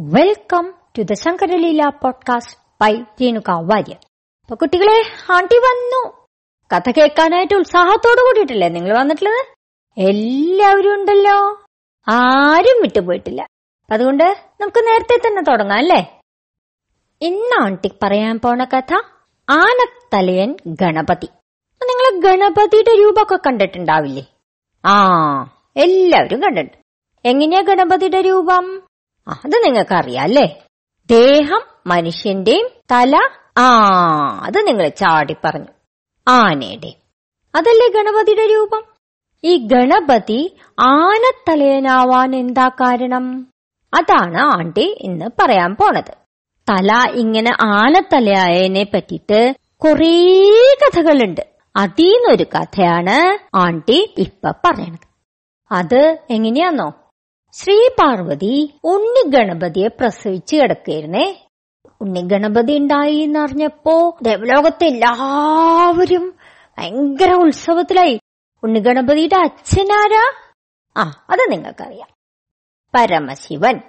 Welcome to the Shankaraleela podcast by Renuka Warrier അപ്പൊ കുട്ടികളെ ആണ്ടി വന്നു. കഥ കേൾക്കാനായിട്ട് ഉത്സാഹത്തോട് കൂടിയിട്ടല്ലേ നിങ്ങൾ വന്നിട്ടുള്ളത്? എല്ലാവരും ഉണ്ടല്ലോ. ആരും വിട്ടുപോയിട്ടില്ല. അതുകൊണ്ട് നമുക്ക് നേരത്തെ തന്നെ തുടങ്ങാം അല്ലേ? ഇന്ന് ആണ്ടി പറയാൻ പോണ കഥ ആനത്തലയൻ ഗണപതി. നിങ്ങൾ ഗണപതിയുടെ രൂപമൊക്കെ കണ്ടിട്ടുണ്ടാവില്ലേ? ആ എല്ലാവരും കണ്ടിട്ടുണ്ട്. എങ്ങനെയാ ഗണപതിയുടെ രൂപം? അത് നിങ്ങൾക്ക് അറിയാല്ലേ ദേഹം മനുഷ്യന്റെയും തല ആ അത് നിങ്ങൾ ചാടി പറഞ്ഞു. ആനയുടെ. അതല്ലേ ഗണപതിയുടെ രൂപം? ഈ ഗണപതി ആനത്തലയനാവാൻ എന്താ കാരണം? അതാണ് ആണ്ടി ഇന്ന് പറയാൻ പോണത്. തല ഇങ്ങനെ ആനത്തലയായതിനെ പറ്റിയിട്ട് കുറേ കഥകളുണ്ട്. അതീന്നൊരു കഥയാണ് ആണ്ടി ഇപ്പൊ പറയണത്. അത് എങ്ങനെയാന്നോ? ശ്രീ പാർവതി ഉണ്ണി ഗണപതിയെ പ്രസവിച്ചു കിടക്കുകയായിരുന്നേ ഉണ്ണി ഗണപതി ഉണ്ടായി എന്നറിഞ്ഞപ്പോ ദേവലോകത്തെ എല്ലാവരും ഭയങ്കര ഉത്സവത്തിലായി. ഉണ്ണി ഗണപതിയുടെ അച്ഛനാരാ? ആ അത് നിങ്ങൾക്കറിയാം. പരമശിവൻ.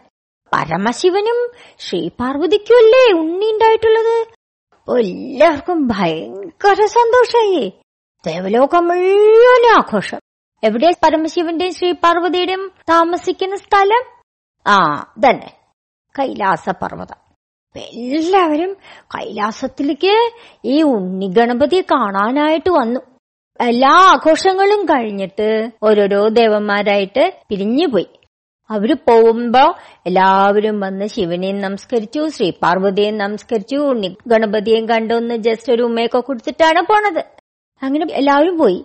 പരമശിവനും ശ്രീ പാർവതിക്കുമല്ലേ ഉണ്ണി ഉണ്ടായിട്ടുള്ളത്? എല്ലാവർക്കും ഭയങ്കര സന്തോഷായി. ദേവലോകം മുഴുവൻ ആഘോഷം. എവിടെ പരമശിവന്റെയും ശ്രീ പാർവതിയുടെയും താമസിക്കുന്ന സ്ഥലം? ആ തന്നെ. കൈലാസ പർവതം എല്ലാവരും കൈലാസത്തിലേക്ക് ഈ ഉണ്ണി ഗണപതിയെ കാണാനായിട്ട് വന്നു. എല്ലാ ആഘോഷങ്ങളും കഴിഞ്ഞിട്ട് ഓരോരോ ദേവന്മാരായിട്ട് പിരിഞ്ഞുപോയി. അവർ പോകുമ്പോ എല്ലാവരും വന്ന് ശിവനെയും നമസ്കരിച്ചു ശ്രീ പാർവതിയെയും നമസ്കരിച്ചു ഉണ്ണി ഗണപതിയെയും കണ്ടൊന്ന് ജസ്റ്റ് ഒരു ഉമ്മയൊക്കെ കൊടുത്തിട്ടാണ് പോണത്. അങ്ങനെ എല്ലാവരും പോയി.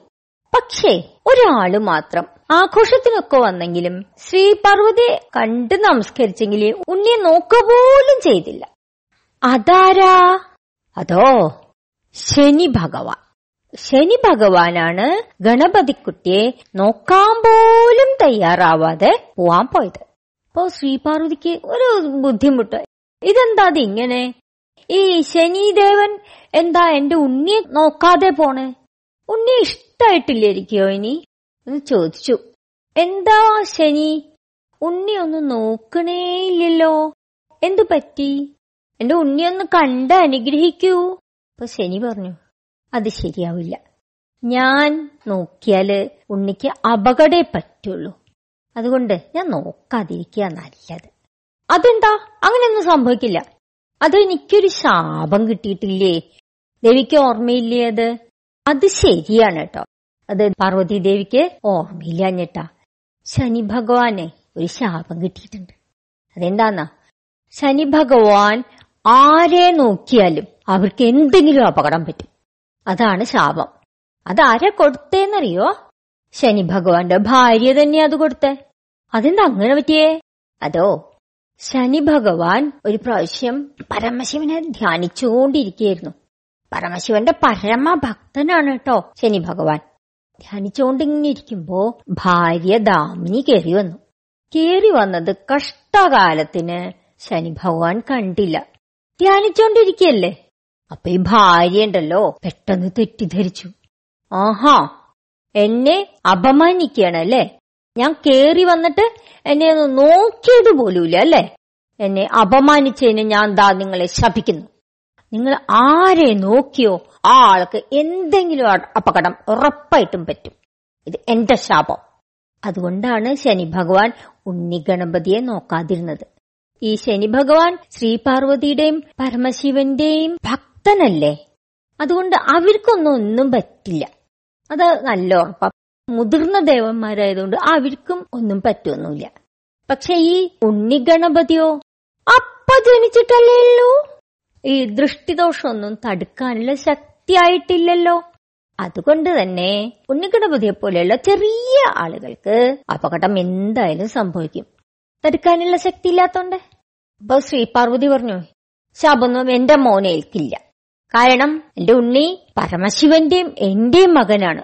പക്ഷേ ഒരാൾ മാത്രം. ആഘോഷത്തിനൊക്കെ വന്നെങ്കിലും ശ്രീ പാർവതിയെ കണ്ട് നമസ്കരിച്ചെങ്കിൽ ഉണ്ണിയെ നോക്ക പോലും ചെയ്തില്ല. അതാരാ? അതോ ശനി ഭഗവാൻ. ശനി ഭഗവാനാണ് ഗണപതിക്കുട്ടിയെ നോക്കാൻ പോലും തയ്യാറാവാതെ പോവാൻ പോയത്. അപ്പോ ശ്രീപാർവതിക്ക് ഒരു ബുദ്ധിമുട്ട്. ഇതെന്താ ഇങ്ങനെ ഈ ശനിദേവൻ എന്താ എന്റെ ഉണ്ണിയെ നോക്കാതെ പോണേ? ഉണ്ണിയെ ഇഷ്ടായിട്ടില്ലായിരിക്കോ ഇനി? എന്ന് ചോദിച്ചു. എന്താ ശനി? ഉണ്ണി ഒന്ന് നോക്കണേയില്ലല്ലോ എന്തു പറ്റി? എന്റെ ഉണ്ണി ഒന്ന് കണ്ട് അനുഗ്രഹിക്കൂ. അപ്പൊ ശനി പറഞ്ഞു അത് ശരിയാവില്ല. ഞാൻ നോക്കിയാൽ ഉണ്ണിക്ക് അപകടേ പറ്റുള്ളൂ. അതുകൊണ്ട് ഞാൻ നോക്കാതിരിക്കുക നല്ലത്. അതെന്താ? അങ്ങനെയൊന്നും സംഭവിക്കില്ല. അത് എനിക്കൊരു ശാപം കിട്ടിയിട്ടില്ലേ? ദേവിക്ക് ഓർമ്മയില്ലേ അത്? അത് ശരിയാണ് കേട്ടോ അത് പാർവതി ദേവിക്ക് ഓർമ്മയില്ലാഞ്ഞിട്ടാ ശനി ഭഗവാനെ ഒരു ശാപം കിട്ടിയിട്ടുണ്ട്. അതെന്താന്നാ? ശനി ഭഗവാൻ ആരെ നോക്കിയാലും അവർക്ക് എന്തെങ്കിലും അപകടം പറ്റും. അതാണ് ശാപം. അതാരെ കൊടുത്തേന്നറിയോ? ശനി ഭഗവാന്റെ ഭാര്യ തന്നെയാ അത് കൊടുത്തേ. അതെന്താ അങ്ങനെ പറ്റിയേ? അതോ ശനി ഭഗവാൻ ഒരു പ്രാവശ്യം പരമശിവനെ ധ്യാനിച്ചുകൊണ്ടിരിക്കുകയായിരുന്നു. പരമശിവന്റെ പരമഭക്തനാണ് കേട്ടോ ശനി ഭഗവാൻ. ധ്യാനിച്ചുകൊണ്ടിങ്ങനെ ഇരിക്കുമ്പോ ഭാര്യ ദാമിനി കയറി വന്നു. കയറി വന്നത് കഷ്ടകാലത്തിന് ശനി ഭഗവാൻ കണ്ടില്ല. ധ്യാനിച്ചോണ്ടിരിക്കല്ലേ അപ്പൊ ഈ ഭാര്യ ഉണ്ടല്ലോ പെട്ടെന്ന് തെറ്റിദ്ധരിച്ചു. ആഹാ എന്നെ അപമാനിക്കുകയാണ് അല്ലെ? ഞാൻ കേറി വന്നിട്ട് എന്നെ ഒന്ന് നോക്കിയത് പോലുമില്ല അല്ലേ? എന്നെ അപമാനിച്ചതിന് ഞാൻ ദാ നിങ്ങളെ ശപിക്കുന്നു. നിങ്ങൾ ആരെ നോക്കിയോ ആ ആൾക്ക് എന്തെങ്കിലും അപകടം ഉറപ്പായിട്ടും പറ്റും. ഇത് എന്റെ ശാപം. അതുകൊണ്ടാണ് ശനി ഭഗവാൻ ഉണ്ണി ഗണപതിയെ നോക്കാതിരുന്നത്. ഈ ശനി ഭഗവാൻ ശ്രീ പാർവതിയുടെയും പരമശിവന്റെയും ഭക്തനല്ലേ? അതുകൊണ്ട് അവർക്കൊന്നും ഒന്നും പറ്റില്ല. അത് നല്ല ഉറപ്പാ. മുതിർന്ന ദേവന്മാരായതുകൊണ്ട് അവർക്കും ഒന്നും പറ്റുമൊന്നുമില്ല പക്ഷെ ഈ ഉണ്ണി ഗണപതിയോ അപ്പ ജനിച്ചിട്ടല്ലേ ഉള്ളൂ? ഈ ദൃഷ്ടിദോഷമൊന്നും തടുക്കാനുള്ള ശക്തിയായിട്ടില്ലല്ലോ. അതുകൊണ്ട് തന്നെ ഉണ്ണിഗണപതിയെ പോലെയുള്ള ചെറിയ ആളുകൾക്ക് അപകടം എന്തായാലും സംഭവിക്കും. തടുക്കാനുള്ള ശക്തി ഇല്ലാത്തോണ്ട് അപ്പൊ ശ്രീ പാർവതി പറഞ്ഞു ശാപൊന്നും എന്റെ മോനെ ഏൽക്കില്ല. കാരണം എന്റെ ഉണ്ണി പരമശിവന്റെയും എന്റെയും മകനാണ്.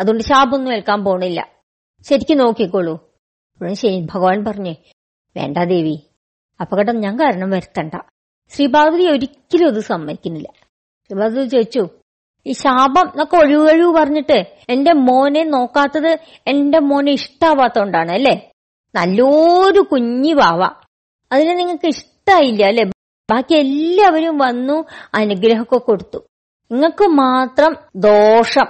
അതുകൊണ്ട് ശാപൊന്നും ഏൽക്കാൻ പോണില്ല. ശരിക്കും നോക്കിക്കോളൂ. ശനി ഭഗവാൻ പറഞ്ഞേ വേണ്ട ദേവി അപകടം ഞാൻ കാരണം വരുത്തണ്ട. ശ്രീപാർവതി ഒരിക്കലും അത് സമ്മതിക്കുന്നില്ല. ശ്രീപാർവതി ചോദിച്ചു ഈ ശാപം എന്നൊക്കെ ഒഴിവൊഴിവ് പറഞ്ഞിട്ട് എന്റെ മോനെ നോക്കാത്തത് എന്റെ മോനെ ഇഷ്ടാവാത്തോണ്ടാണ് അല്ലേ? നല്ലൊരു കുഞ്ഞി വാവ. അതിന് നിങ്ങൾക്ക് ഇഷ്ടായില്ല അല്ലെ? ബാക്കി എല്ലാവരും വന്നു അനുഗ്രഹമൊക്കെ കൊടുത്തു. നിങ്ങൾക്ക് മാത്രം ദോഷം.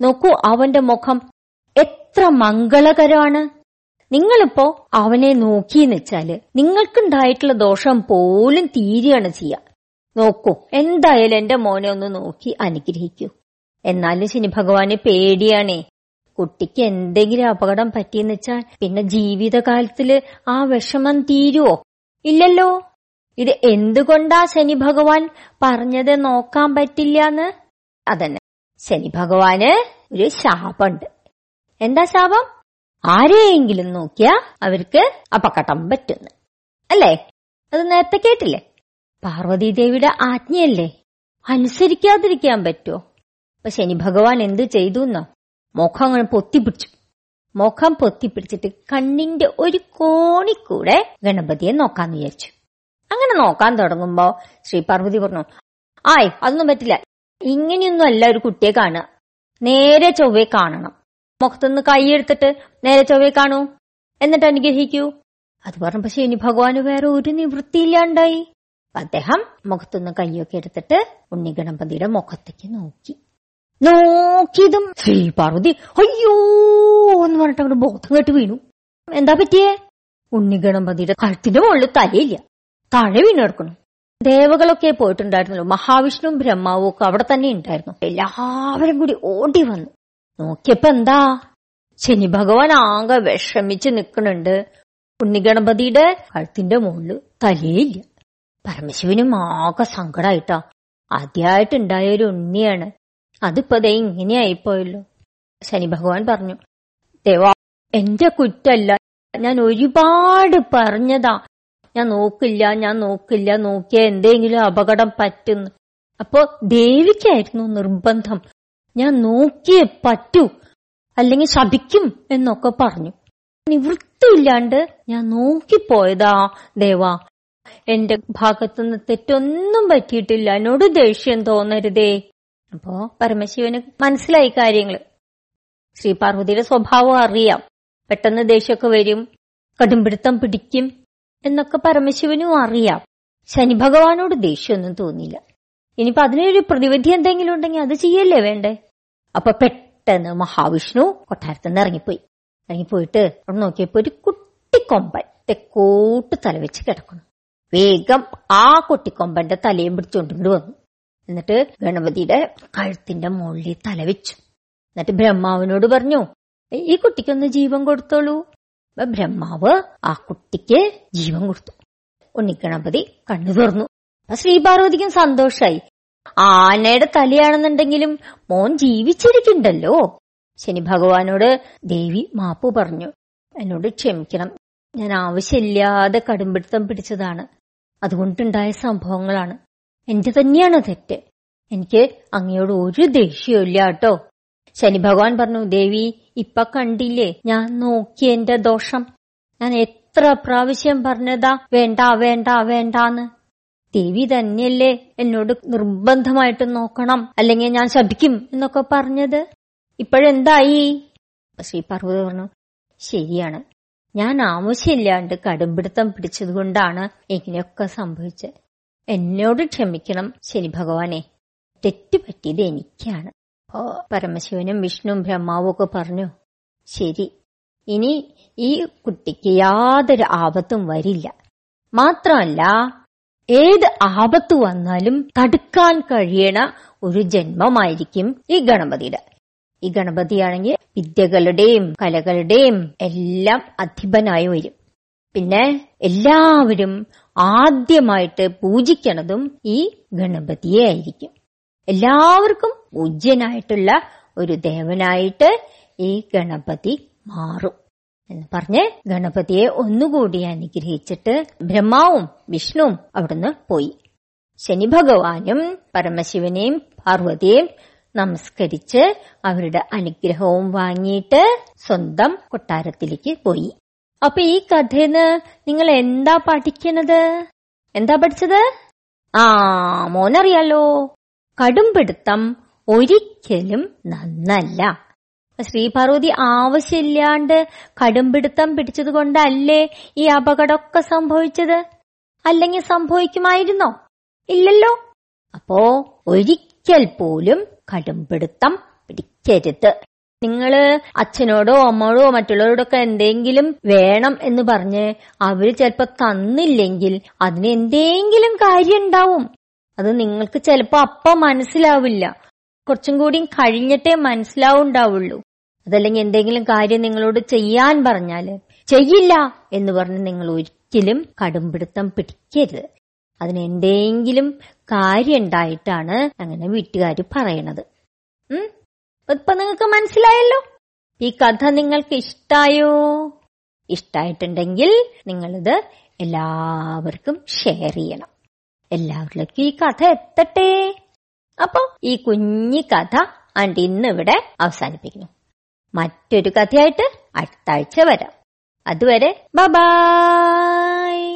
നോക്കൂ അവന്റെ മുഖം എത്ര മംഗളകരമാണ്. നിങ്ങളിപ്പോ അവനെ നോക്കിയെന്ന് വെച്ചാൽ നിങ്ങൾക്കുണ്ടായിട്ടുള്ള ദോഷം പോലും തീരുകയാണ് ചെയ്യാ. നോക്കൂ എന്തായാലും എന്റെ മോനെ ഒന്ന് നോക്കി അനുഗ്രഹിക്കൂ. എന്നാലും ശനി ഭഗവാന് പേടിയാണേ. കുട്ടിക്ക് എന്തെങ്കിലും അപകടം പറ്റിയെന്ന് വെച്ചാൽ പിന്നെ ജീവിതകാലത്തിൽ ആ വിഷമം തീരുവോ? ഇല്ലല്ലോ. ഇത് എന്തുകൊണ്ടാ ശനി ഭഗവാൻ പറഞ്ഞത് നോക്കാൻ പറ്റില്ലാന്ന്? അതന്നെ. ശനി ഭഗവാന് ഒരു ശാപമുണ്ട്. എന്താ ശാപം? ആരെയെങ്കിലും നോക്കിയാ അവർക്ക് അപകടം പറ്റുന്നു. അല്ലേ? അത് നേരത്തെ കേട്ടില്ലേ? പാർവതീദേവിയുടെ ആജ്ഞയല്ലേ? അനുസരിക്കാതിരിക്കാൻ പറ്റുമോ അപ്പൊ ശനി ഭഗവാൻ എന്ത് ചെയ്തു എന്നോ മുഖം അങ്ങനെ പൊത്തിപ്പിടിച്ചു. മുഖം പൊത്തിപ്പിടിച്ചിട്ട് കണ്ണിന്റെ ഒരു കോണിക്കൂടെ ഗണപതിയെ നോക്കാന്ന് വിചാരിച്ചു. അങ്ങനെ നോക്കാൻ തുടങ്ങുമ്പോ ശ്രീ പാർവതി പറഞ്ഞു ആയ് അതൊന്നും പറ്റില്ല. ഇങ്ങനെയൊന്നും അല്ല ഒരു കുട്ടിയെ കാണുക. നേരെ ചൊവ്വയെ കാണണം. മുഖത്തുനിന്ന് കൈയെടുത്തിട്ട് നേരെ ചൊവ്വയെ കാണൂ. എന്നിട്ട് അനുഗ്രഹിക്കൂ. അത് പറഞ്ഞപ്പോ ശനി ഭഗവാന് വേറെ ഒരു നിവൃത്തിയില്ലാണ്ടായി. അദ്ദേഹം മുഖത്തുനിന്ന് കൈയൊക്കെ എടുത്തിട്ട് ഉണ്ണി ഗണപതിയുടെ മുഖത്തേക്ക് നോക്കി. നോക്കിയതും ശ്രീ പാർവതി അയ്യോ എന്ന് പറഞ്ഞിട്ട് അങ്ങോട്ട് ബോധം കെട്ട് വീണു. എന്താ പറ്റിയേ? ഉണ്ണി ഗണപതിയുടെ കഴുത്തിന്റെ മുകളിൽ തലയില്ല. താഴെ വീണ് കിടക്കണം ദേവകളൊക്കെ പോയിട്ടുണ്ടായിരുന്നല്ലോ. മഹാവിഷ്ണുവും ബ്രഹ്മാവും ഒക്കെ അവിടെ തന്നെ ഉണ്ടായിരുന്നു. എല്ലാവരും കൂടി ഓടി വന്നു. നോക്കിയപ്പോ എന്താ ശനി ഭഗവാൻ ആകെ വിഷമിച്ച് നിക്കണുണ്ട് ഉണ്ണിഗണപതിയുടെ കഴുത്തിന്റെ മുകളിൽ തലയില്ല. പരമശിവനും ആകെ സങ്കടായിട്ടാ. ആദ്യമായിട്ടുണ്ടായ ഒരു ഉണ്ണിയാണ്. അതിപ്പോ ദേ ഇങ്ങനെയായിപ്പോയല്ലോ ശനി ഭഗവാൻ പറഞ്ഞു ദേവാ എന്റെ കുറ്റല്ല. ഞാൻ ഒരുപാട് പറഞ്ഞതാ. ഞാൻ നോക്കില്ല ഞാൻ നോക്കില്ല നോക്കിയ എന്തെങ്കിലും അപകടം പറ്റുന്നു. അപ്പോ ദേവിക്കായിരുന്നു നിർബന്ധം. ഞാൻ നോക്കിയേ പറ്റൂ. അല്ലെങ്കിൽ ശപിക്കും എന്നൊക്കെ പറഞ്ഞു. നിവൃത്തിയില്ലാണ്ട് ഞാൻ നോക്കിപ്പോയതാ ദേവാ. എന്റെ ഭാഗത്തുനിന്ന് തെറ്റൊന്നും പറ്റിയിട്ടില്ല. എന്നോട് ദേഷ്യം തോന്നരുതേ. അപ്പോ പരമശിവന് മനസ്സിലായി കാര്യങ്ങൾ. ശ്രീ പാർവതിയുടെ സ്വഭാവം അറിയാം. പെട്ടെന്ന് ദേഷ്യമൊക്കെ വരും. കടുംപിടുത്തം പിടിക്കും എന്നൊക്കെ പരമശിവനും അറിയാം. ശനി ഭഗവാനോട് ദേഷ്യമൊന്നും തോന്നിയില്ല. ഇനിയിപ്പോ അതിനൊരു പ്രതിവിധി എന്തെങ്കിലും ഉണ്ടെങ്കിൽ അത് ചെയ്യല്ലേ വേണ്ടേ? അപ്പൊ പെട്ടെന്ന് മഹാവിഷ്ണു കൊട്ടാരത്തിൽ നിന്ന് ഇറങ്ങിപ്പോയി. ഇറങ്ങിപ്പോയിട്ട് അവിടെ നോക്കിയപ്പോ ഒരു കുട്ടിക്കൊമ്പൻ തെക്കോട്ട് തലവെച്ച് കിടക്കുന്നു. വേഗം ആ കുട്ടിക്കൊമ്പന്റെ തലയും പിടിച്ചുകൊണ്ടിങ്ങോട്ട് വന്നു. എന്നിട്ട് ഗണപതിയുടെ കഴുത്തിന്റെ മുകളിൽ തല വെച്ചു. എന്നിട്ട് ബ്രഹ്മാവിനോട് പറഞ്ഞു ഈ കുട്ടിക്കൊന്ന് ജീവൻ കൊടുത്തോളൂ. ബ്രഹ്മാവ് ആ കുട്ടിക്ക് ജീവൻ കൊടുത്തു. ഉണ്ണിഗണപതി കണ്ണു തുറന്നു. ശ്രീപാർവതിക്കും സന്തോഷായി. ആനയുടെ തലയാണെന്നുണ്ടെങ്കിലും മോൻ ജീവിച്ചിരിക്കണ്ടല്ലോ ശനി ഭഗവാനോട് ദേവി മാപ്പു പറഞ്ഞു. എന്നോട് ക്ഷമിക്കണം. ഞാൻ ആവശ്യമില്ലാതെ കടുംപിടുത്തം പിടിച്ചതാണ്. അതുകൊണ്ടുണ്ടായ സംഭവങ്ങളാണ്. എന്റെ തന്നെയാണ് തെറ്റ്. എനിക്ക് അങ്ങയോട് ഒരു ദേഷ്യമില്ല കേട്ടോ. ശനി ഭഗവാൻ പറഞ്ഞു ദേവി ഇപ്പൊ കണ്ടില്ലേ? ഞാൻ നോക്കി എന്റെ ദോഷം. ഞാൻ എത്ര പ്രാവശ്യം പറഞ്ഞതാ വേണ്ട വേണ്ട വേണ്ടാന്ന്. ദേവി തന്നെയല്ലേ എന്നോട് നിർബന്ധമായിട്ട് നോക്കണം. അല്ലെങ്കിൽ ഞാൻ ശപിക്കും എന്നൊക്കെ പറഞ്ഞത്. ഇപ്പോഴെന്തായി? ശ്രീ പാർവതി പറഞ്ഞു ശരിയാണ്. ഞാൻ ആവശ്യമില്ലാണ്ട് കടുംപിടുത്തം പിടിച്ചതുകൊണ്ടാണ് ഇങ്ങനെയൊക്കെ സംഭവിച്ചത് എന്നോട് ക്ഷമിക്കണം ശനി ഭഗവാനെ. തെറ്റ് പറ്റിയത് എനിക്കാണ്. അപ്പോ പരമശിവനും വിഷ്ണുവും ബ്രഹ്മാവും ഒക്കെ പറഞ്ഞു ശരി. ഇനി ഈ കുട്ടിക്ക് യാതൊരു ആപത്തും വരില്ല. മാത്രമല്ല ഏത് ആപത്ത് വന്നാലും തടുക്കാൻ കഴിയണ ഒരു ജന്മമായിരിക്കും ഈ ഗണപതിയുടെ. ഈ ഗണപതിയാണെങ്കിൽ വിദ്യകളുടെയും കലകളുടെയും എല്ലാം അധിപനായി വരും. പിന്നെ എല്ലാവരും ആദ്യമായിട്ട് പൂജിക്കണതും ഈ ഗണപതിയെ ആയിരിക്കും. എല്ലാവർക്കും പൂജ്യനായിട്ടുള്ള ഒരു ദേവനായിട്ട് ഈ ഗണപതി മാറും. എന്ന് പറഞ്ഞ് ഗണപതിയെ ഒന്നുകൂടി അനുഗ്രഹിച്ചിട്ട് ബ്രഹ്മാവും വിഷ്ണുവും അവിടുന്ന് പോയി. ശനി ഭഗവാനും പരമശിവനെയും പാർവതിയെയും നമസ്കരിച്ച് അവരുടെ അനുഗ്രഹവും വാങ്ങിയിട്ട് സ്വന്തം കൊട്ടാരത്തിലേക്ക് പോയി. അപ്പൊ ഈ കഥയിന്ന് നിങ്ങൾ എന്താ പഠിക്കണത്? എന്താ പഠിച്ചത്? ആ മോനറിയാലോ. കടുംപിടുത്തം ഒരിക്കലും നന്നല്ല. ശ്രീപാർവതി ആവശ്യമില്ലാണ്ട് കടുംപിടുത്തം പിടിച്ചത് കൊണ്ടല്ലേ ഈ അപകടമൊക്കെ സംഭവിച്ചത്? അല്ലെങ്കിൽ സംഭവിക്കുമായിരുന്നോ? ഇല്ലല്ലോ. അപ്പോ ഒരിക്കൽ പോലും കടുംപിടുത്തം പിടിക്കരുത്. നിങ്ങൾ അച്ഛനോടോ അമ്മയോടോ മറ്റുള്ളവരോടൊക്കെ എന്തെങ്കിലും വേണം എന്ന് പറഞ്ഞ് അവർ ചിലപ്പോ തന്നില്ലെങ്കിൽ അതിന് എന്തെങ്കിലും കാര്യം ഉണ്ടാവും. അത് നിങ്ങൾക്ക് ചിലപ്പോ അപ്പ മനസ്സിലാവില്ല. കുറച്ചും കൂടി കഴിഞ്ഞിട്ടേ മനസ്സിലാവുണ്ടാവുള്ളൂ. അതല്ലെങ്കിൽ എന്തെങ്കിലും കാര്യം നിങ്ങളോട് ചെയ്യാൻ പറഞ്ഞാൽ ചെയ്യില്ല എന്ന് പറഞ്ഞ് നിങ്ങൾ ഒരിക്കലും കടുംപിടുത്തം പിടിക്കരുത്. അതിന് എന്തെങ്കിലും കാര്യം ഉണ്ടായിട്ടാണ് അങ്ങനെ വീട്ടുകാർ പറയണത്. ഉം? ഇപ്പൊ നിങ്ങൾക്ക് മനസ്സിലായല്ലോ? ഈ കഥ നിങ്ങൾക്ക് ഇഷ്ടായോ? ഇഷ്ടായിട്ടുണ്ടെങ്കിൽ നിങ്ങളിത് എല്ലാവർക്കും ഷെയർ ചെയ്യണം. എല്ലാവരിലേക്കും ഈ കഥ എത്തട്ടെ. അപ്പൊ ഈ കുഞ്ഞി കഥ ആൻഡ് ഇന്ന് ഇവിടെ അവസാനിപ്പിക്കുന്നു. മറ്റൊരു കഥയായിട്ട് അടുത്ത ആഴ്ച വരാം. അതുവരെ ബൈ